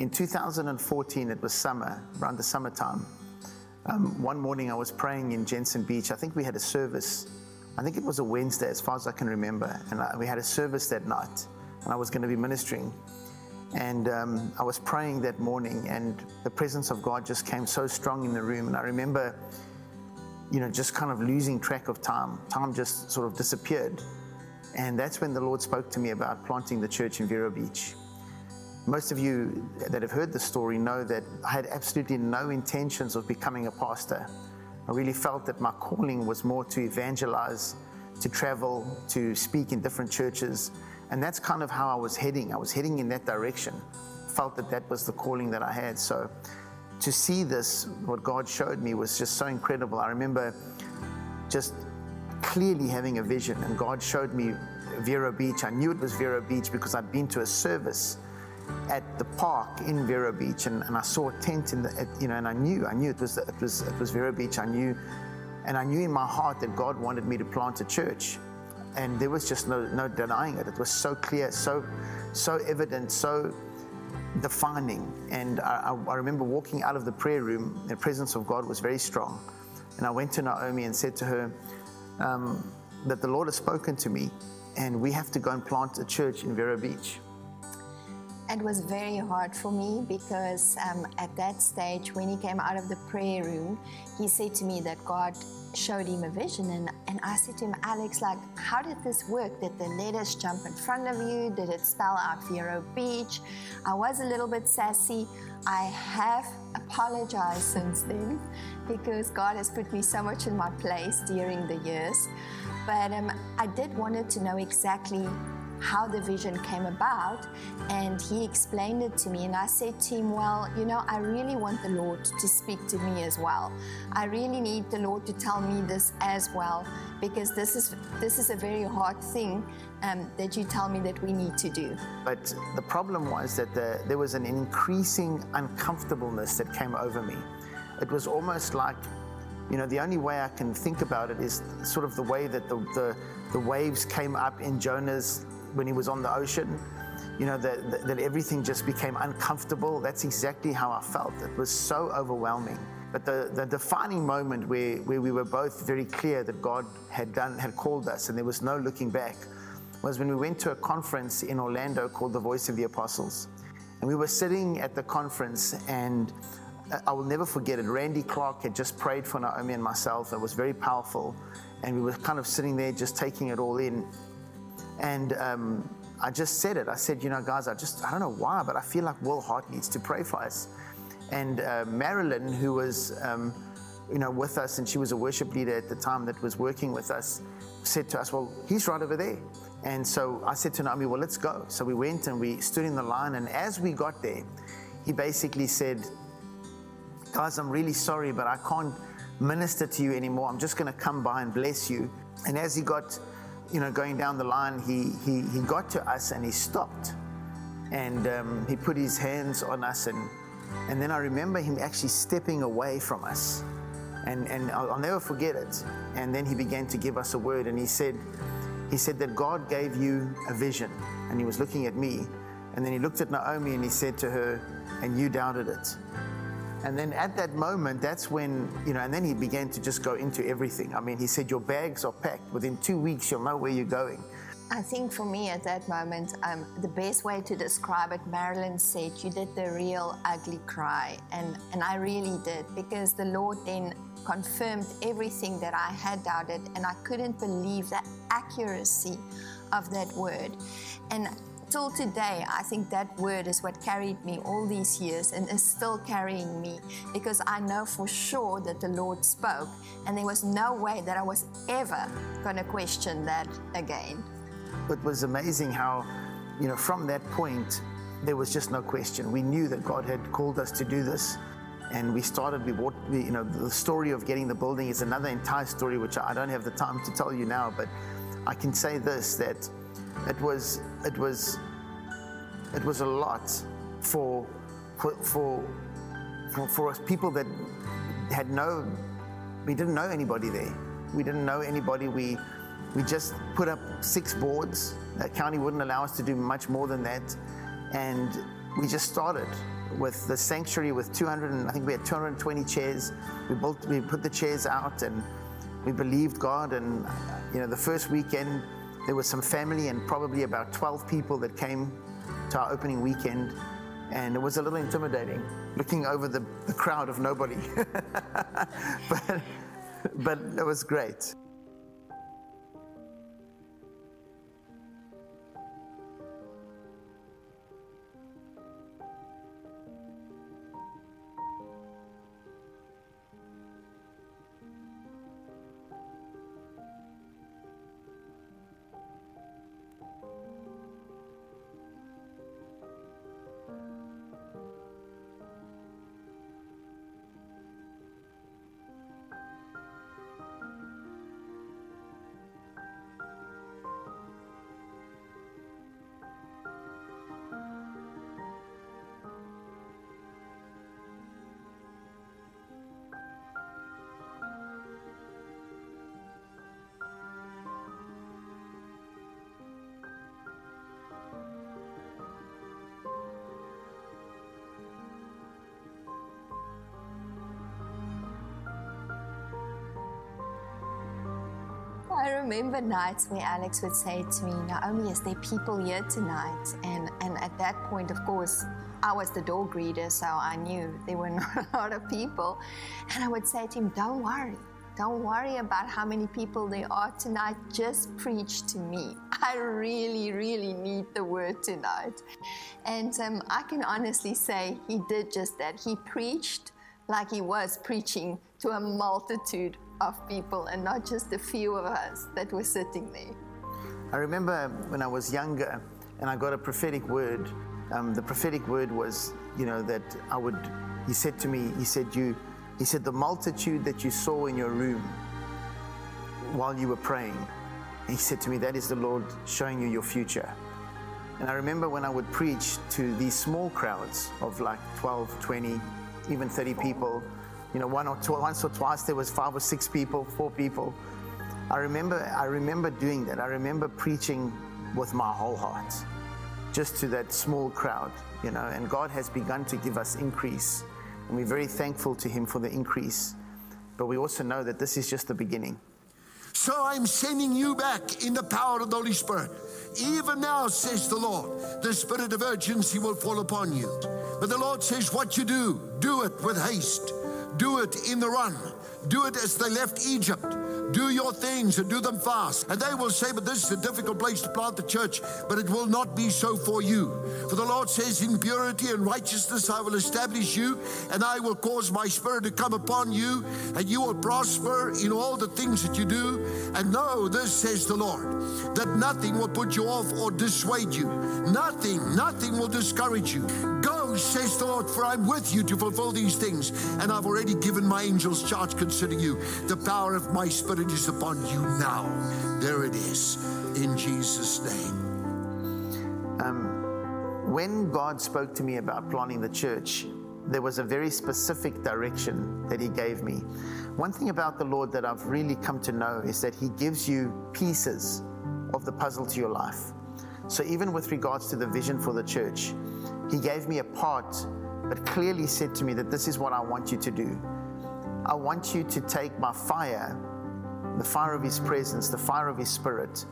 in 2014, it was summer, around the summertime. Um, one morning I was praying in Jensen Beach. I think we had a service. I think it was a Wednesday, as far as I can remember. And I, we had a service that night, and I was going to be ministering. And um, I was praying that morning, and the presence of God just came so strong in the room. And I remember, you know, just kind of losing track of time. Time just sort of disappeared. And that's when the Lord spoke to me about planting the church in Vero Beach. Most of you that have heard the story know that I had absolutely no intentions of becoming a pastor. I really felt that my calling was more to evangelize, to travel, to speak in different churches. And that's kind of how I was heading. I was heading in that direction. Felt that that was the calling that I had. So to see this, what God showed me was just so incredible. I remember just clearly having a vision, and God showed me Vero Beach. I knew it was Vero Beach because I'd been to a service at the park in Vero Beach, and, and I saw a tent in the, at, you know, and I knew, I knew it was, it was, it was Vero Beach. I knew, and I knew in my heart that God wanted me to plant a church, and there was just no, no denying it. It was so clear, so, so evident, so defining. And I, I remember walking out of the prayer room, the presence of God was very strong, and I went to Naomi and said to her um, that the Lord has spoken to me, and we have to go and plant a church in Vero Beach. It was very hard for me because um, at that stage, when he came out of the prayer room, he said to me that God showed him a vision. And, and I said to him, Alex, like, how did this work? Did the letters jump in front of you? Did it spell out Vero Beach? I was a little bit sassy. I have apologized since then because God has put me so much in my place during the years. But um, I did wanted to know exactly how the vision came about and he explained it to me and I said to him well you know I really want the Lord to speak to me as well. I really need the Lord to tell me this as well because this is this is a very hard thing um, that you tell me that we need to do. But the problem was that the, there was an increasing uncomfortableness that came over me. It was almost like you know the only way I can think about it is sort of the way that the, the the waves came up in Jonah's when he was on the ocean, you know, that, that, that everything just became uncomfortable. That's exactly how I felt. It was so overwhelming. But the, the defining moment where, where we were both very clear that God had done, had called us and there was no looking back was when we went to a conference in Orlando called The Voice of the Apostles. And we were sitting at the conference and uh, I will never forget it. Randy Clark had just prayed for Naomi and myself. It was very powerful. And we were kind of sitting there just taking it all in. And um, I just said it. I said, you know, guys, I just, I don't know why, but I feel like Will Hart needs to pray for us. And uh, Marilyn, who was, um, you know, with us, and she was a worship leader at the time that was working with us, said to us, well, he's right over there. And so I said to Naomi, well, let's go. So we went and we stood in the line. And as we got there, he basically said, guys, I'm really sorry, but I can't minister to you anymore. I'm just going to come by and bless you. And as he got you know, going down the line, he, he, he got to us and he stopped. And um, he put his hands on us. And, and then I remember him actually stepping away from us. And, and I'll, I'll never forget it. And then he began to give us a word. And he said, he said that God gave you a vision. And he was looking at me. And then he looked at Naomi and he said to her, and you doubted it. And then at that moment, that's when, you know, and then he began to just go into everything. I mean, he said, Your bags are packed. Within two weeks, you'll know where you're going. I think for me at that moment, um, the best way to describe it, Marilyn said, You did the real ugly cry. And, and I really did because the Lord then confirmed everything that I had doubted. And I couldn't believe the accuracy of that word. And till today, I think that word is what carried me all these years and is still carrying me because I know for sure that the Lord spoke, and there was no way that I was ever going to question that again. It was amazing how, you know, from that point, there was just no question. We knew that God had called us to do this. And we started, we bought, you know, the story of getting the building is another entire story, which I don't have the time to tell you now, but I can say this that it was it was it was a lot for for for for, us people that had no we didn't know anybody there. We didn't know anybody. We we just put up six boards. The county wouldn't allow us to do much more than that. And we just started with the sanctuary with 200, and I think we had 220 chairs. We built, we put the chairs out, and we believed God. And you know, the first weekend there was some family and probably about 12 people that came to our opening weekend, and it was a little intimidating looking over the, the crowd of nobody. but, but it was great. I remember nights where Alex would say to me, Naomi, is there people here tonight? And, and at that point, of course, I was the door greeter, so I knew there were not a lot of people. And I would say to him, Don't worry. Don't worry about how many people there are tonight. Just preach to me. I really, really need the word tonight. And um, I can honestly say he did just that. He preached like he was preaching to a multitude of people and not just a few of us that were sitting there. I remember when I was younger and I got a prophetic word. Um, the prophetic word was, you know, that I would, he said to me, he said, you, he said, the multitude that you saw in your room while you were praying, he said to me, that is the Lord showing you your future. And I remember when I would preach to these small crowds of like 12, 20, even 30 people, you know, one or once or twice there was five or six people, four people. I remember, I remember doing that. I remember preaching with my whole heart, just to that small crowd, you know. And God has begun to give us increase, and we're very thankful to Him for the increase. But we also know that this is just the beginning. So I'm sending you back in the power of the Holy Spirit. Even now, says the Lord, the spirit of urgency will fall upon you. But the Lord says, What you do, do it with haste. Do it in the run. Do it as they left Egypt. Do your things and do them fast. And they will say, But this is a difficult place to plant the church. But it will not be so for you. For the Lord says, In purity and righteousness I will establish you, and I will cause my spirit to come upon you, and you will prosper in all the things that you do. And know this, says the Lord, that nothing will put you off or dissuade you. Nothing, nothing will discourage you. Go, says the Lord, for I'm with you to fulfill these things. And I've already given my angels charge concerning you. The power of my spirit is upon you now. There it is, in Jesus' name. Um, When God spoke to me about planting the church, there was a very specific direction that He gave me. One thing about the Lord that I've really come to know is that He gives you pieces of the puzzle to your life. So, even with regards to the vision for the church, He gave me a part, but clearly said to me that this is what I want you to do. I want you to take my fire, the fire of His presence, the fire of His Spirit,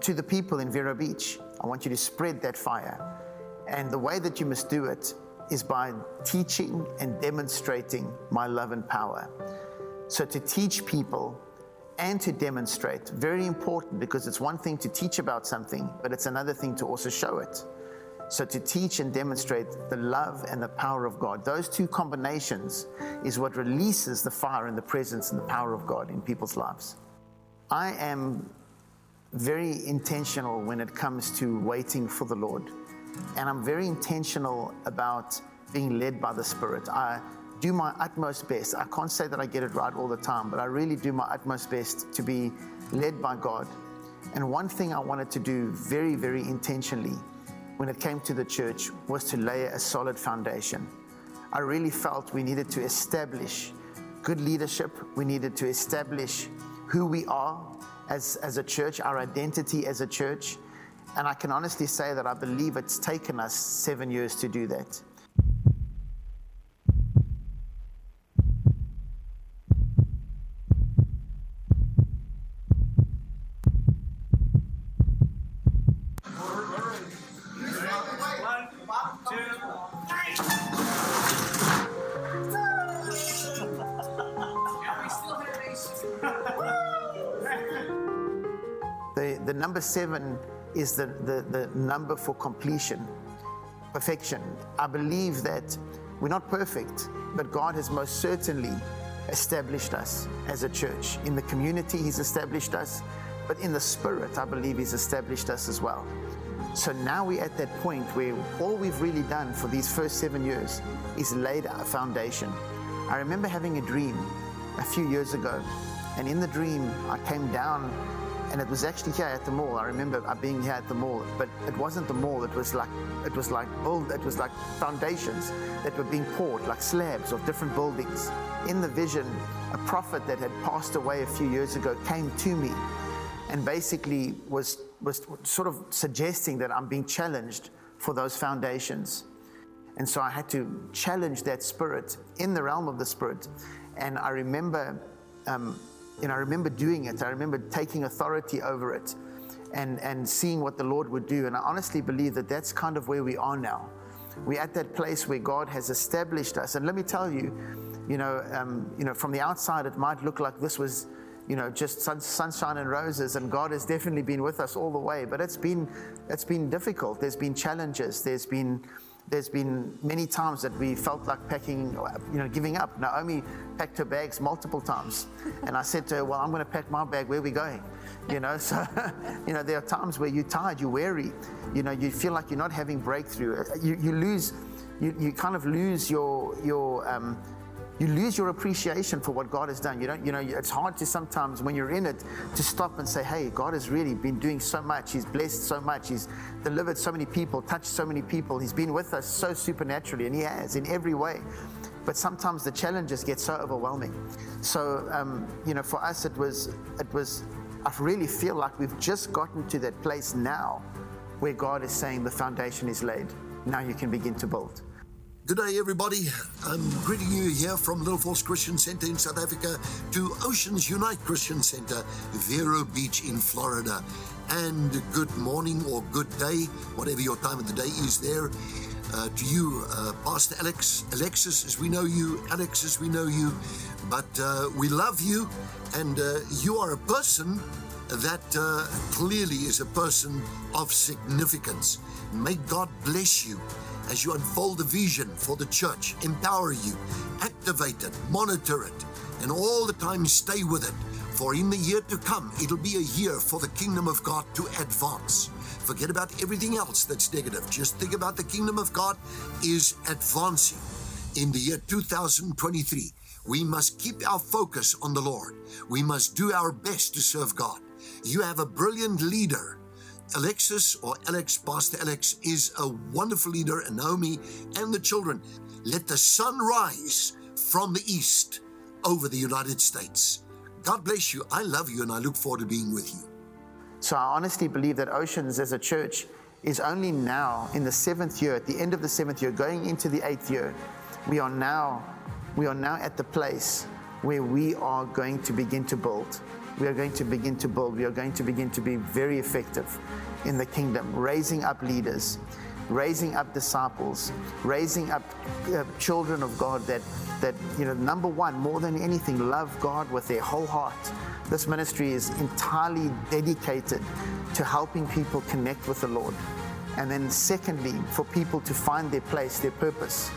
to the people in Vero Beach. I want you to spread that fire. And the way that you must do it is by teaching and demonstrating my love and power. So, to teach people and to demonstrate, very important because it's one thing to teach about something, but it's another thing to also show it. So, to teach and demonstrate the love and the power of God, those two combinations is what releases the fire and the presence and the power of God in people's lives. I am very intentional when it comes to waiting for the Lord. And I'm very intentional about being led by the Spirit. I do my utmost best. I can't say that I get it right all the time, but I really do my utmost best to be led by God. And one thing I wanted to do very, very intentionally when it came to the church was to lay a solid foundation. I really felt we needed to establish good leadership, we needed to establish who we are as, as a church, our identity as a church, And I can honestly say that I believe it's taken us seven years to do that. Number seven is the, the, the number for completion, perfection. I believe that we're not perfect, but God has most certainly established us as a church. In the community, He's established us, but in the spirit, I believe He's established us as well. So now we're at that point where all we've really done for these first seven years is laid a foundation. I remember having a dream a few years ago, and in the dream, I came down and it was actually here at the mall. I remember being here at the mall, but it wasn't the mall. It was like it was like build. It was like foundations that were being poured, like slabs of different buildings. In the vision, a prophet that had passed away a few years ago came to me, and basically was was sort of suggesting that I'm being challenged for those foundations. And so I had to challenge that spirit in the realm of the spirit. And I remember. Um, know, I remember doing it. I remember taking authority over it and, and seeing what the Lord would do. And I honestly believe that that's kind of where we are now. We're at that place where God has established us. And let me tell you, you know, um, you know, from the outside, it might look like this was, you know, just sun, sunshine and roses, and God has definitely been with us all the way. But it's been, it's been difficult. There's been challenges. There's been, there's been many times that we felt like packing, you know, giving up. Naomi packed her bags multiple times, and I said to her, "Well, I'm going to pack my bag. Where are we going?" You know, so you know, there are times where you're tired, you're weary, you know, you feel like you're not having breakthrough. You, you lose, you, you kind of lose your your um, you lose your appreciation for what God has done. You don't, you know, it's hard to sometimes when you're in it to stop and say, "Hey, God has really been doing so much. He's blessed so much. He's delivered so many people, touched so many people. He's been with us so supernaturally, and He has in every way." But sometimes the challenges get so overwhelming. So, um, you know, for us, it was, it was. I really feel like we've just gotten to that place now, where God is saying the foundation is laid. Now you can begin to build. Good day, everybody. I'm greeting you here from Little Falls Christian Center in South Africa to Oceans Unite Christian Center, Vero Beach in Florida. And good morning or good day, whatever your time of the day is there. Uh, to you, uh, Pastor Alex, Alexis, as we know you, Alex, as we know you. But uh, we love you, and uh, you are a person that uh, clearly is a person of significance. May God bless you as you unfold the vision for the church, empower you, activate it, monitor it, and all the time stay with it. For in the year to come, it'll be a year for the kingdom of God to advance. Forget about everything else that's negative. Just think about the kingdom of God is advancing. In the year 2023, we must keep our focus on the Lord. We must do our best to serve God. You have a brilliant leader Alexis or Alex, Pastor Alex, is a wonderful leader, and Naomi and the children. Let the sun rise from the east over the United States. God bless you. I love you, and I look forward to being with you. So I honestly believe that Oceans as a church is only now in the seventh year, at the end of the seventh year, going into the eighth year. We are now, we are now at the place where we are going to begin to build we are going to begin to build. We are going to begin to be very effective in the kingdom, raising up leaders, raising up disciples, raising up uh, children of God that that you know number one more than anything love God with their whole heart. This ministry is entirely dedicated to helping people connect with the Lord. And then secondly, for people to find their place, their purpose.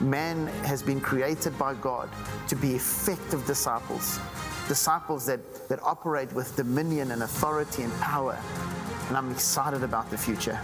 Man has been created by God to be effective disciples disciples that, that operate with dominion and authority and power. And I'm excited about the future.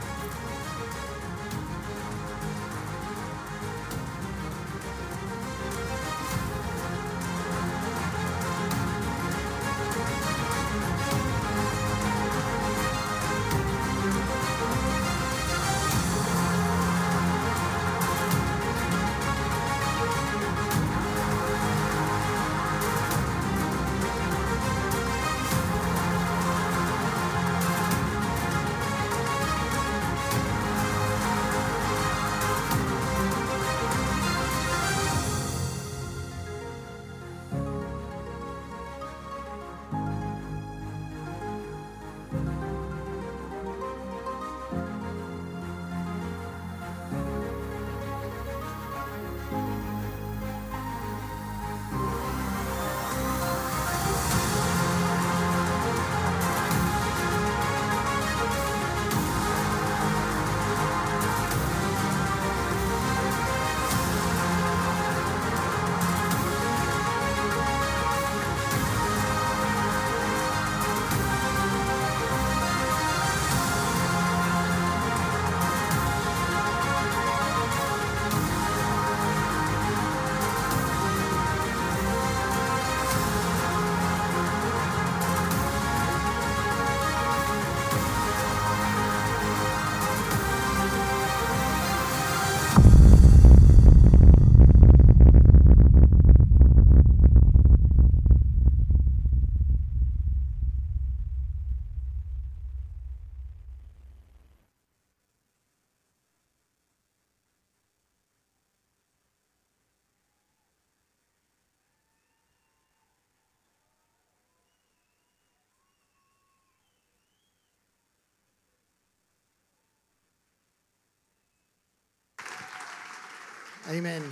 Amen.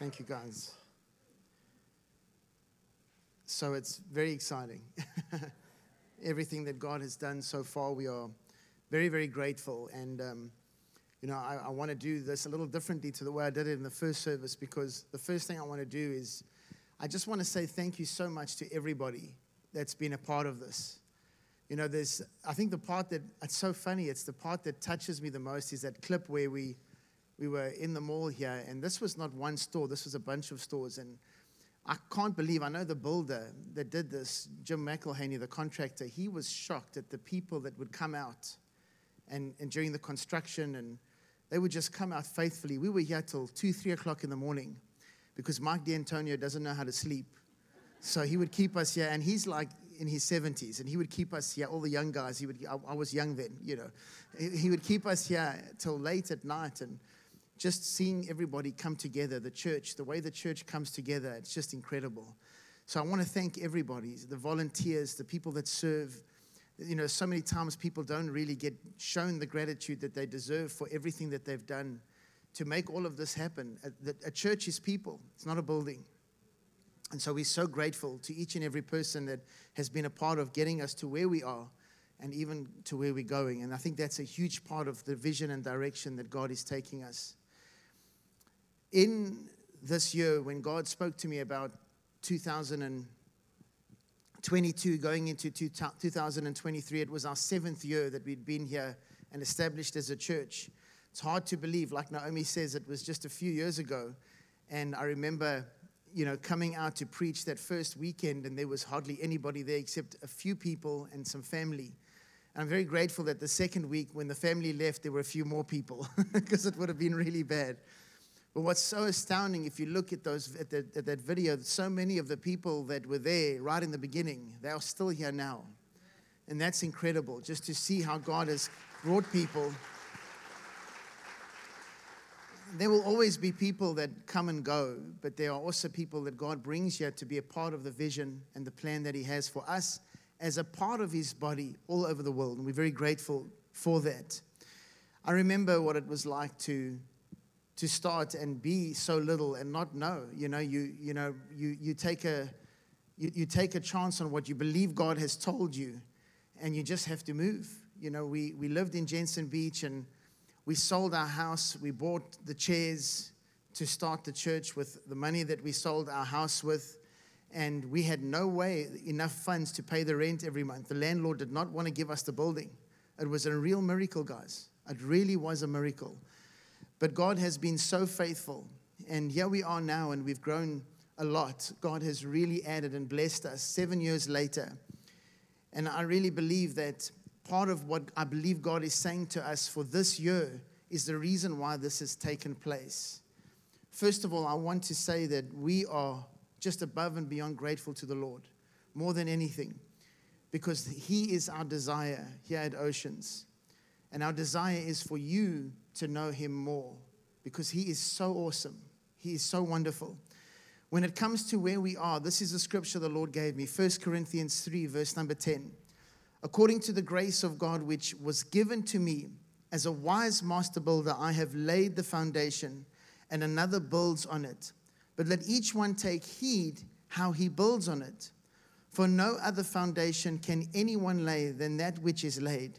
Thank you, guys. So it's very exciting. Everything that God has done so far, we are very, very grateful. And, um, you know, I, I want to do this a little differently to the way I did it in the first service because the first thing I want to do is I just want to say thank you so much to everybody that's been a part of this. You know, there's, I think the part that, it's so funny, it's the part that touches me the most is that clip where we, we were in the mall here, and this was not one store, this was a bunch of stores. And I can't believe, I know the builder that did this, Jim McElhaney, the contractor, he was shocked at the people that would come out and, and during the construction, and they would just come out faithfully. We were here till 2, 3 o'clock in the morning because Mike D'Antonio doesn't know how to sleep. So he would keep us here, and he's like in his 70s, and he would keep us here, all the young guys. He would, I, I was young then, you know. He, he would keep us here till late at night, and just seeing everybody come together, the church, the way the church comes together, it's just incredible. So I want to thank everybody, the volunteers, the people that serve. You know, so many times people don't really get shown the gratitude that they deserve for everything that they've done to make all of this happen. A, a church is people, it's not a building. And so we're so grateful to each and every person that has been a part of getting us to where we are and even to where we're going. And I think that's a huge part of the vision and direction that God is taking us in this year, when God spoke to me about 2022 going into 2023, it was our seventh year that we'd been here and established as a church. It's hard to believe, like Naomi says, it was just a few years ago. And I remember, you know, coming out to preach that first weekend, and there was hardly anybody there except a few people and some family. And I'm very grateful that the second week, when the family left, there were a few more people because it would have been really bad. But what's so astounding, if you look at those at, the, at that video, so many of the people that were there right in the beginning, they are still here now, and that's incredible. Just to see how God has brought people. There will always be people that come and go, but there are also people that God brings here to be a part of the vision and the plan that He has for us as a part of His body all over the world, and we're very grateful for that. I remember what it was like to to start and be so little and not know. You know, you, you know, you, you take a you, you take a chance on what you believe God has told you, and you just have to move. You know, we, we lived in Jensen Beach and we sold our house. We bought the chairs to start the church with the money that we sold our house with. And we had no way, enough funds to pay the rent every month. The landlord did not want to give us the building. It was a real miracle, guys. It really was a miracle. But God has been so faithful. And here we are now, and we've grown a lot. God has really added and blessed us seven years later. And I really believe that part of what I believe God is saying to us for this year is the reason why this has taken place. First of all, I want to say that we are just above and beyond grateful to the Lord, more than anything, because He is our desire here at Oceans. And our desire is for you to know Him more because He is so awesome. He is so wonderful. When it comes to where we are, this is the scripture the Lord gave me 1 Corinthians 3, verse number 10. According to the grace of God which was given to me, as a wise master builder, I have laid the foundation, and another builds on it. But let each one take heed how he builds on it. For no other foundation can anyone lay than that which is laid,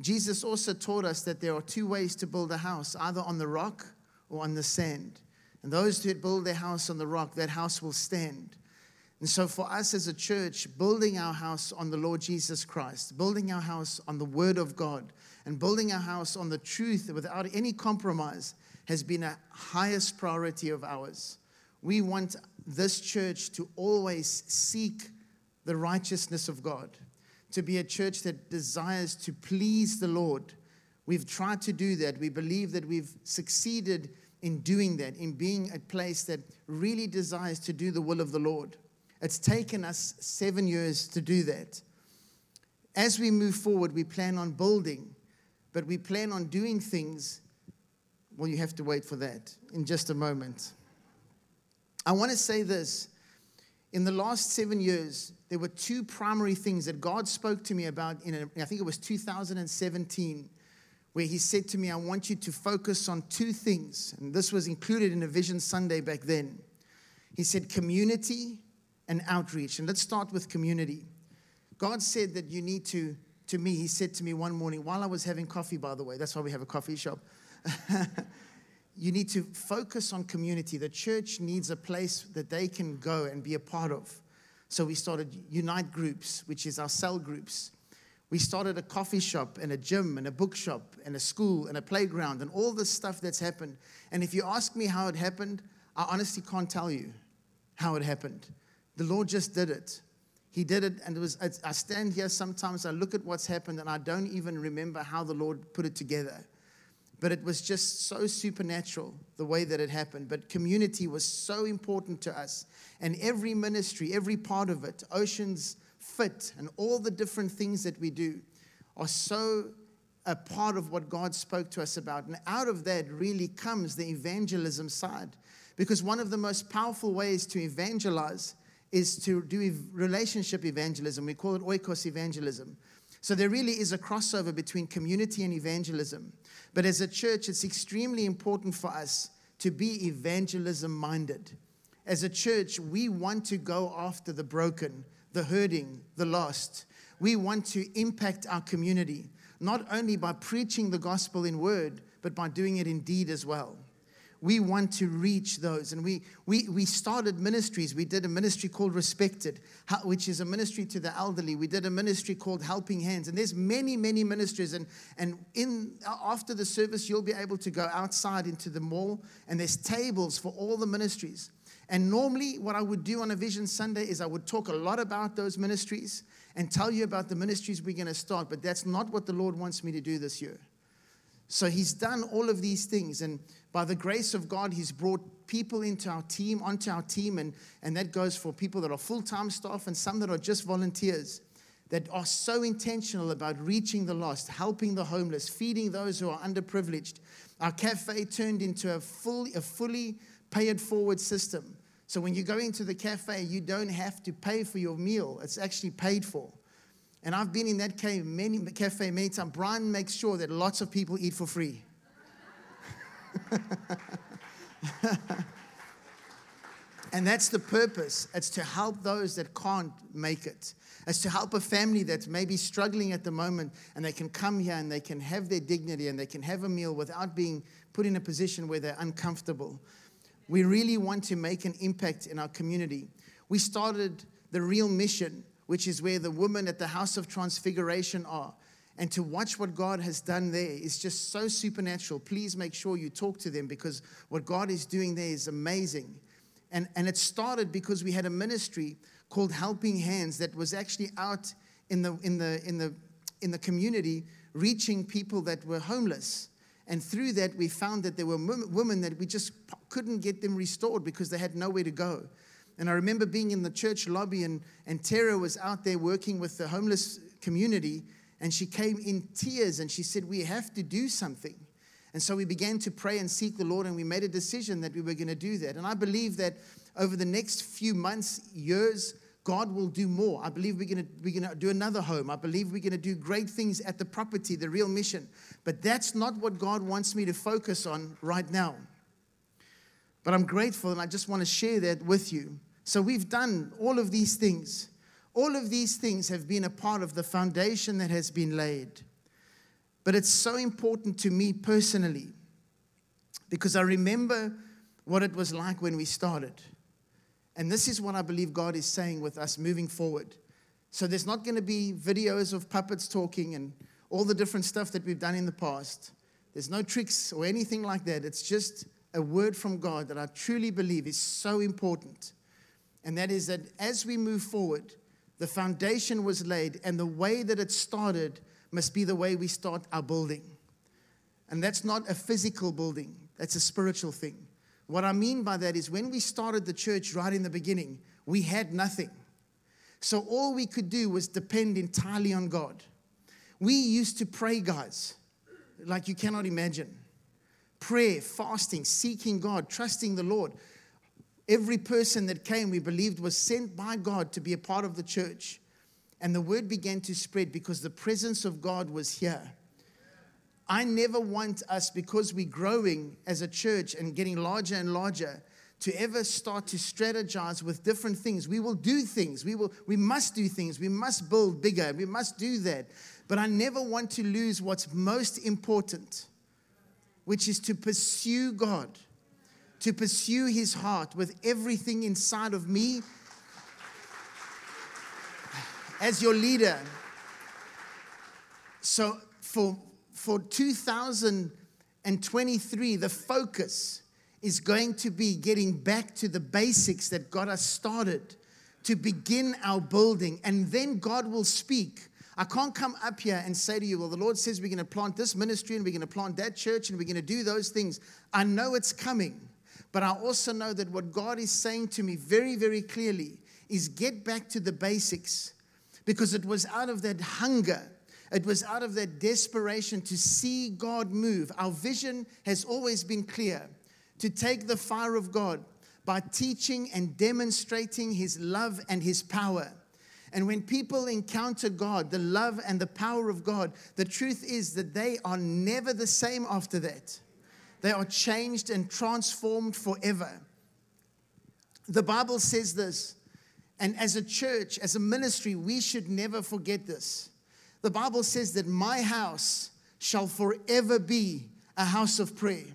Jesus also taught us that there are two ways to build a house either on the rock or on the sand. And those who build their house on the rock, that house will stand. And so, for us as a church, building our house on the Lord Jesus Christ, building our house on the Word of God, and building our house on the truth without any compromise has been a highest priority of ours. We want this church to always seek the righteousness of God, to be a church that desires to please the Lord. We've tried to do that. We believe that we've succeeded in doing that, in being a place that really desires to do the will of the Lord. It's taken us seven years to do that. As we move forward, we plan on building, but we plan on doing things. Well, you have to wait for that in just a moment. I want to say this. In the last seven years, there were two primary things that God spoke to me about in, a, I think it was 2017, where He said to me, I want you to focus on two things. And this was included in a Vision Sunday back then. He said, community and outreach. And let's start with community. God said that you need to, to me, He said to me one morning, while I was having coffee, by the way, that's why we have a coffee shop. you need to focus on community. The church needs a place that they can go and be a part of. So we started Unite Groups, which is our cell groups. We started a coffee shop and a gym and a bookshop and a school and a playground and all this stuff that's happened. And if you ask me how it happened, I honestly can't tell you how it happened. The Lord just did it. He did it, and it was. I stand here sometimes. I look at what's happened, and I don't even remember how the Lord put it together but it was just so supernatural the way that it happened. But community was so important to us. And every ministry, every part of it, Oceans Fit, and all the different things that we do are so a part of what God spoke to us about. And out of that really comes the evangelism side. Because one of the most powerful ways to evangelize is to do relationship evangelism. We call it oikos evangelism. So there really is a crossover between community and evangelism. But as a church, it's extremely important for us to be evangelism minded. As a church, we want to go after the broken, the hurting, the lost. We want to impact our community, not only by preaching the gospel in word, but by doing it in deed as well we want to reach those. And we, we, we started ministries. We did a ministry called Respected, which is a ministry to the elderly. We did a ministry called Helping Hands. And there's many, many ministries. And, and in, uh, after the service, you'll be able to go outside into the mall, and there's tables for all the ministries. And normally, what I would do on a Vision Sunday is I would talk a lot about those ministries and tell you about the ministries we're going to start. But that's not what the Lord wants me to do this year. So He's done all of these things. And by the grace of God, He's brought people into our team, onto our team, and, and that goes for people that are full time staff and some that are just volunteers that are so intentional about reaching the lost, helping the homeless, feeding those who are underprivileged. Our cafe turned into a, full, a fully pay it forward system. So when you go into the cafe, you don't have to pay for your meal, it's actually paid for. And I've been in that cafe many, cafe many times. Brian makes sure that lots of people eat for free. and that's the purpose. It's to help those that can't make it. It's to help a family that's maybe struggling at the moment and they can come here and they can have their dignity and they can have a meal without being put in a position where they're uncomfortable. We really want to make an impact in our community. We started the real mission, which is where the women at the House of Transfiguration are and to watch what God has done there is just so supernatural. Please make sure you talk to them because what God is doing there is amazing. And, and it started because we had a ministry called Helping Hands that was actually out in the, in the, in the, in the community reaching people that were homeless. And through that, we found that there were women that we just couldn't get them restored because they had nowhere to go. And I remember being in the church lobby, and, and Tara was out there working with the homeless community and she came in tears and she said, We have to do something. And so we began to pray and seek the Lord, and we made a decision that we were going to do that. And I believe that over the next few months, years, God will do more. I believe we're going to, we're going to do another home. I believe we're going to do great things at the property, the real mission. But that's not what God wants me to focus on right now. But I'm grateful, and I just want to share that with you. So we've done all of these things. All of these things have been a part of the foundation that has been laid. But it's so important to me personally because I remember what it was like when we started. And this is what I believe God is saying with us moving forward. So there's not going to be videos of puppets talking and all the different stuff that we've done in the past. There's no tricks or anything like that. It's just a word from God that I truly believe is so important. And that is that as we move forward, the foundation was laid, and the way that it started must be the way we start our building. And that's not a physical building, That's a spiritual thing. What I mean by that is when we started the church right in the beginning, we had nothing. So all we could do was depend entirely on God. We used to pray, guys, like you cannot imagine. Prayer, fasting, seeking God, trusting the Lord. Every person that came, we believed, was sent by God to be a part of the church. And the word began to spread because the presence of God was here. I never want us, because we're growing as a church and getting larger and larger, to ever start to strategize with different things. We will do things. We will we must do things. We must build bigger. We must do that. But I never want to lose what's most important, which is to pursue God, to pursue his heart with everything inside of me as your leader. So for for 2023, the focus is going to be getting back to the basics that got us started to begin our building, and then God will speak. I can't come up here and say to you, well, the Lord says we're going to plant this ministry and we're going to plant that church and we're going to do those things. I know it's coming, but I also know that what God is saying to me very, very clearly is get back to the basics because it was out of that hunger it was out of that desperation to see God move. Our vision has always been clear to take the fire of God by teaching and demonstrating His love and His power. And when people encounter God, the love and the power of God, the truth is that they are never the same after that. They are changed and transformed forever. The Bible says this, and as a church, as a ministry, we should never forget this. The Bible says that my house shall forever be a house of prayer.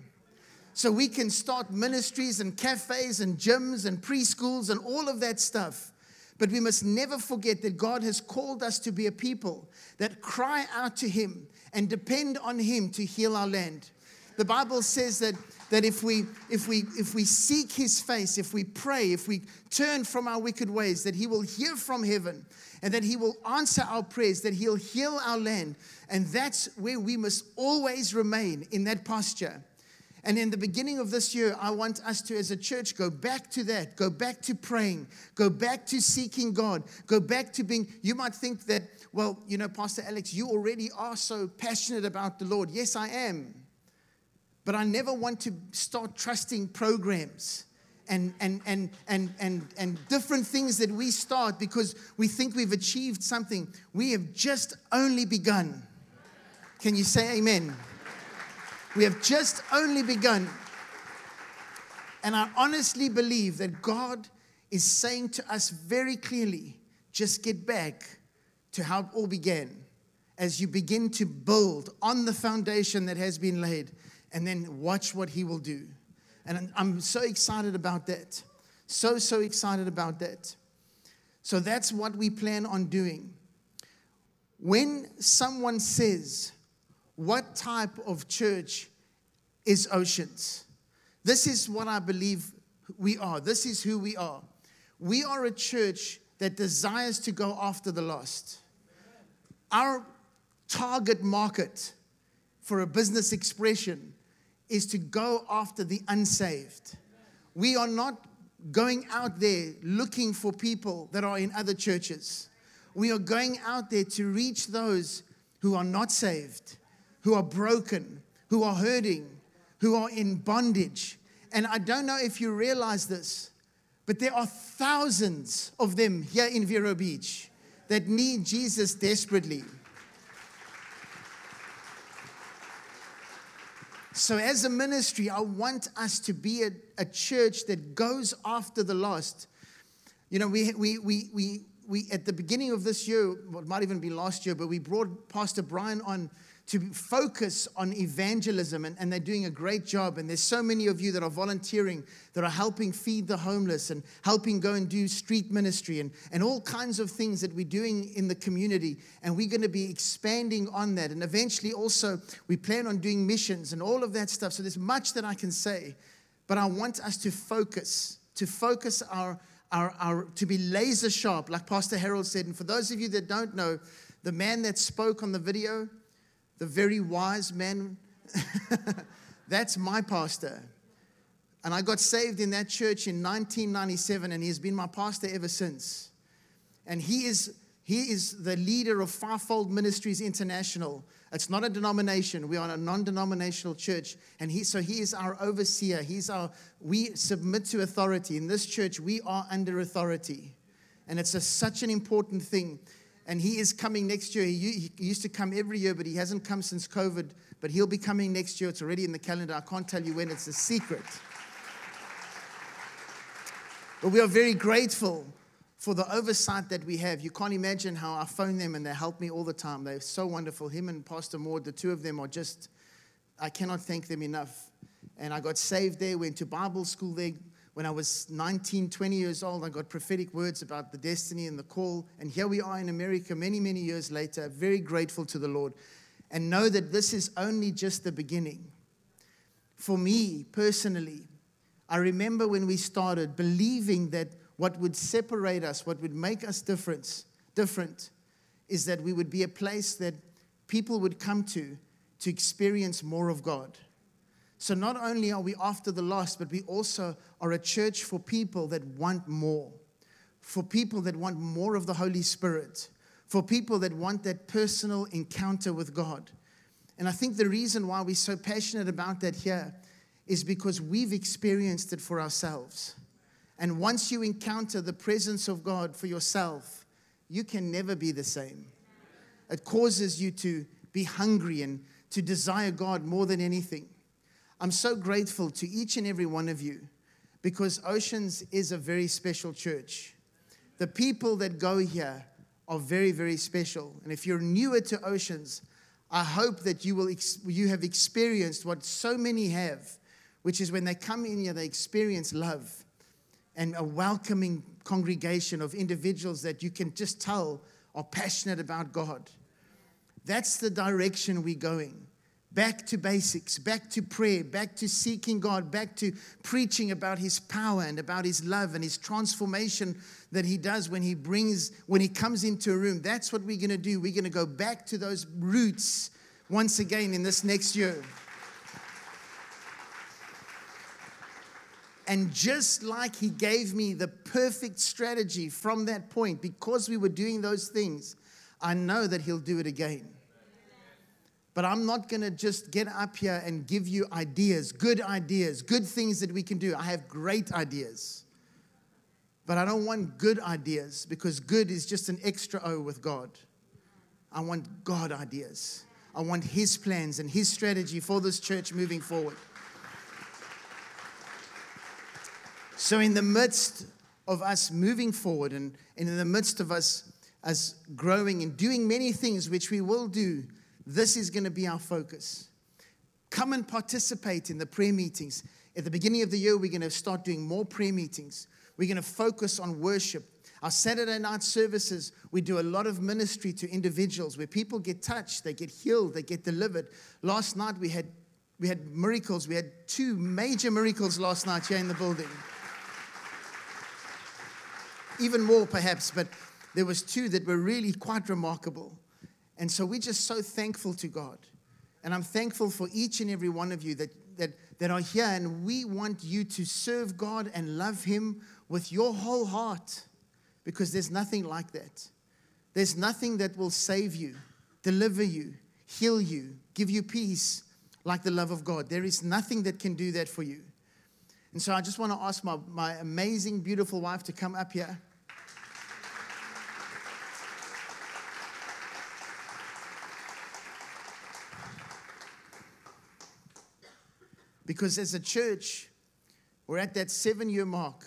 So we can start ministries and cafes and gyms and preschools and all of that stuff. But we must never forget that God has called us to be a people that cry out to Him and depend on Him to heal our land. The Bible says that, that if, we, if, we, if we seek His face, if we pray, if we turn from our wicked ways, that He will hear from heaven and that He will answer our prayers, that He'll heal our land. And that's where we must always remain in that posture. And in the beginning of this year, I want us to, as a church, go back to that, go back to praying, go back to seeking God, go back to being. You might think that, well, you know, Pastor Alex, you already are so passionate about the Lord. Yes, I am. But I never want to start trusting programs and, and, and, and, and, and different things that we start because we think we've achieved something. We have just only begun. Can you say amen? We have just only begun. And I honestly believe that God is saying to us very clearly just get back to how it all began as you begin to build on the foundation that has been laid and then watch what He will do. And I'm so excited about that. So, so excited about that. So that's what we plan on doing. When someone says, What type of church is Oceans? This is what I believe we are. This is who we are. We are a church that desires to go after the lost. Our target market for a business expression is to go after the unsaved. We are not going out there looking for people that are in other churches. We are going out there to reach those who are not saved, who are broken, who are hurting, who are in bondage. And I don't know if you realize this, but there are thousands of them here in Vero Beach that need Jesus desperately. So, as a ministry, I want us to be a, a church that goes after the lost. You know, we, we, we, we, we, at the beginning of this year, well, it might even be last year, but we brought Pastor Brian on to focus on evangelism, and, and, they're doing a great job. And there's so many of you that are volunteering, that are helping feed the homeless and helping go and do street ministry and, and all kinds of things that we're doing in the community. And we're going to be expanding on that. And eventually, also, we plan on doing missions and all of that stuff. So there's much that I can say, but I want us to focus, to focus our. Our, our, to be laser sharp, like Pastor Harold said. And for those of you that don't know, the man that spoke on the video, the very wise man, That's my pastor. And I got saved in that church in 1997, and he's been my pastor ever since. And he is, he is the leader of Fivefold Ministries International. It's not a denomination. We are a non-denominational church. And he, so he is our overseer. He's our, we submit to authority. In this church, we are under authority. And it's a, such an important thing. And he is coming next year. He, used to come every year, but he hasn't come since COVID. But he'll be coming next year. It's already in the calendar. I can't tell you when. It's a secret. But we are very grateful for the oversight that we have. You can't imagine how I phone them and they help me all the time. They're so wonderful. Him and Pastor Maud, the two of them are just, I cannot thank them enough. And I got saved there, went to Bible school there. When I was 19, 20 years old, I got prophetic words about the destiny and the call. And here we are in America many, many years later, very grateful to the Lord. And know that this is only just the beginning. For me personally, I remember when we started believing that what would separate us, what would make us different, different, is that we would be a place that people would come to to experience more of God. So not only are we after the lost, but we also are a church for people that want more, for people that want more of the Holy Spirit, for people that want that personal encounter with God. And I think the reason why we're so passionate about that here is because we've experienced it for ourselves. And once you encounter the presence of God for yourself, you can never be the same. It causes you to be hungry and to desire God more than anything. I'm so grateful to each and every one of you because Oceans is a very special church. The people that go here are very, very special. And if you're newer to Oceans, I hope that you, will ex- you have experienced what so many have which is when they come in here, they experience love and a welcoming congregation of individuals that you can just tell are passionate about God. That's the direction we're going. Back to basics, back to prayer, back to seeking God, back to preaching about His power and about His love and His transformation that He does when He brings, when He comes into a room. That's what we're going to do. We're going to go back to those roots once again in this next year. And just like he gave me the perfect strategy from that point, because we were doing those things, I know that he'll do it again. But I'm not going to just get up here and give you ideas, good ideas, good things that we can do. I have great ideas. But I don't want good ideas because good is just an extra O with God. I want God ideas. I want His plans and His strategy for this church moving forward. So, in the midst of us moving forward and, in the midst of us, us growing and doing many things, which we will do, this is going to be our focus. Come and participate in the prayer meetings. At the beginning of the year, we're going to start doing more prayer meetings. We're going to focus on worship. Our Saturday night services, we do a lot of ministry to individuals where people get touched, they get healed, they get delivered. Last night we had we had miracles. We had two major miracles last night here in the building even more perhaps, but there was two that were really quite remarkable. And so we're just so thankful to God. And I'm thankful for each and every one of you that, that, that are here. And we want you to serve God and love Him with your whole heart because there's nothing like that. There's nothing that will save you, deliver you, heal you, give you peace like the love of God. There is nothing that can do that for you. And so I just want to ask my, my amazing, beautiful wife to come up here. Because as a church, we're at that seven year mark,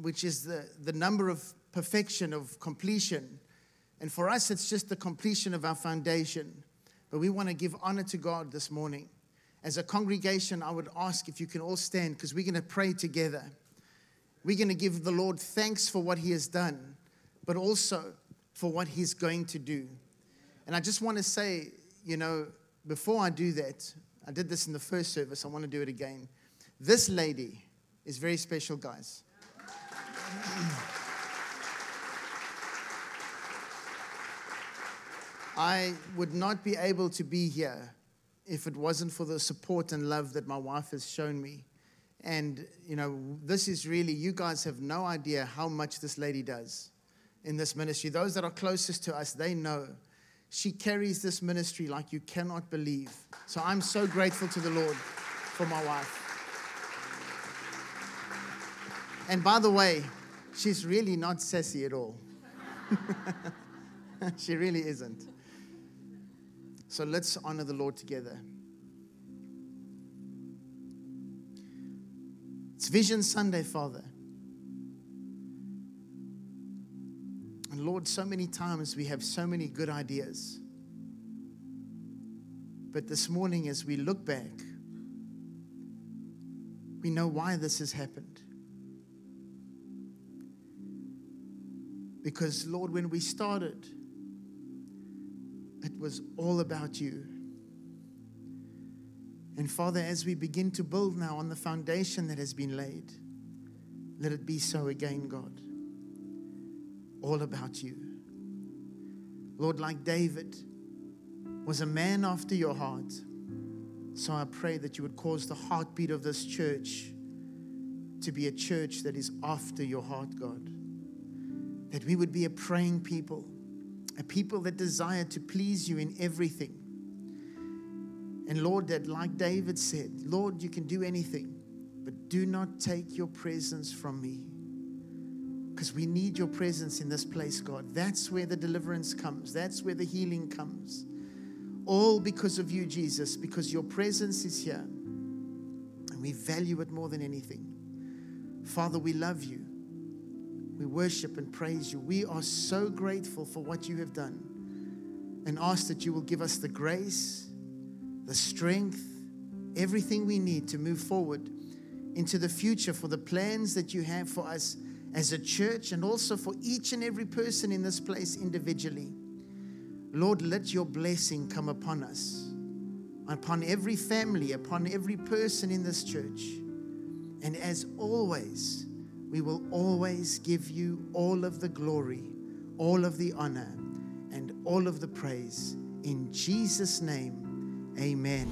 which is the, the number of perfection, of completion. And for us, it's just the completion of our foundation. But we want to give honor to God this morning. As a congregation, I would ask if you can all stand because we're going to pray together. We're going to give the Lord thanks for what He has done, but also for what He's going to do. And I just want to say, you know, before I do that, I did this in the first service. I want to do it again. This lady is very special, guys. I would not be able to be here if it wasn't for the support and love that my wife has shown me. And, you know, this is really, you guys have no idea how much this lady does in this ministry. Those that are closest to us, they know. She carries this ministry like you cannot believe. So I'm so grateful to the Lord for my wife. And by the way, she's really not sassy at all. she really isn't. So let's honor the Lord together. It's Vision Sunday, Father. And Lord, so many times we have so many good ideas. But this morning, as we look back, we know why this has happened. Because, Lord, when we started, it was all about you. And Father, as we begin to build now on the foundation that has been laid, let it be so again, God. All about you. Lord, like David was a man after your heart. So I pray that you would cause the heartbeat of this church to be a church that is after your heart, God that we would be a praying people, a people that desire to please you in everything. And Lord, that like David said, Lord, you can do anything, but do not take your presence from me. Because we need your presence in this place, God. That's where the deliverance comes, that's where the healing comes. All because of you, Jesus, because your presence is here. And we value it more than anything. Father, we love you. We worship and praise you. We are so grateful for what you have done and ask that you will give us the grace, the strength, everything we need to move forward into the future for the plans that you have for us as a church and also for each and every person in this place individually. Lord, let your blessing come upon us, upon every family, upon every person in this church. And as always, we will always give you all of the glory, all of the honor, and all of the praise. In Jesus' name, amen.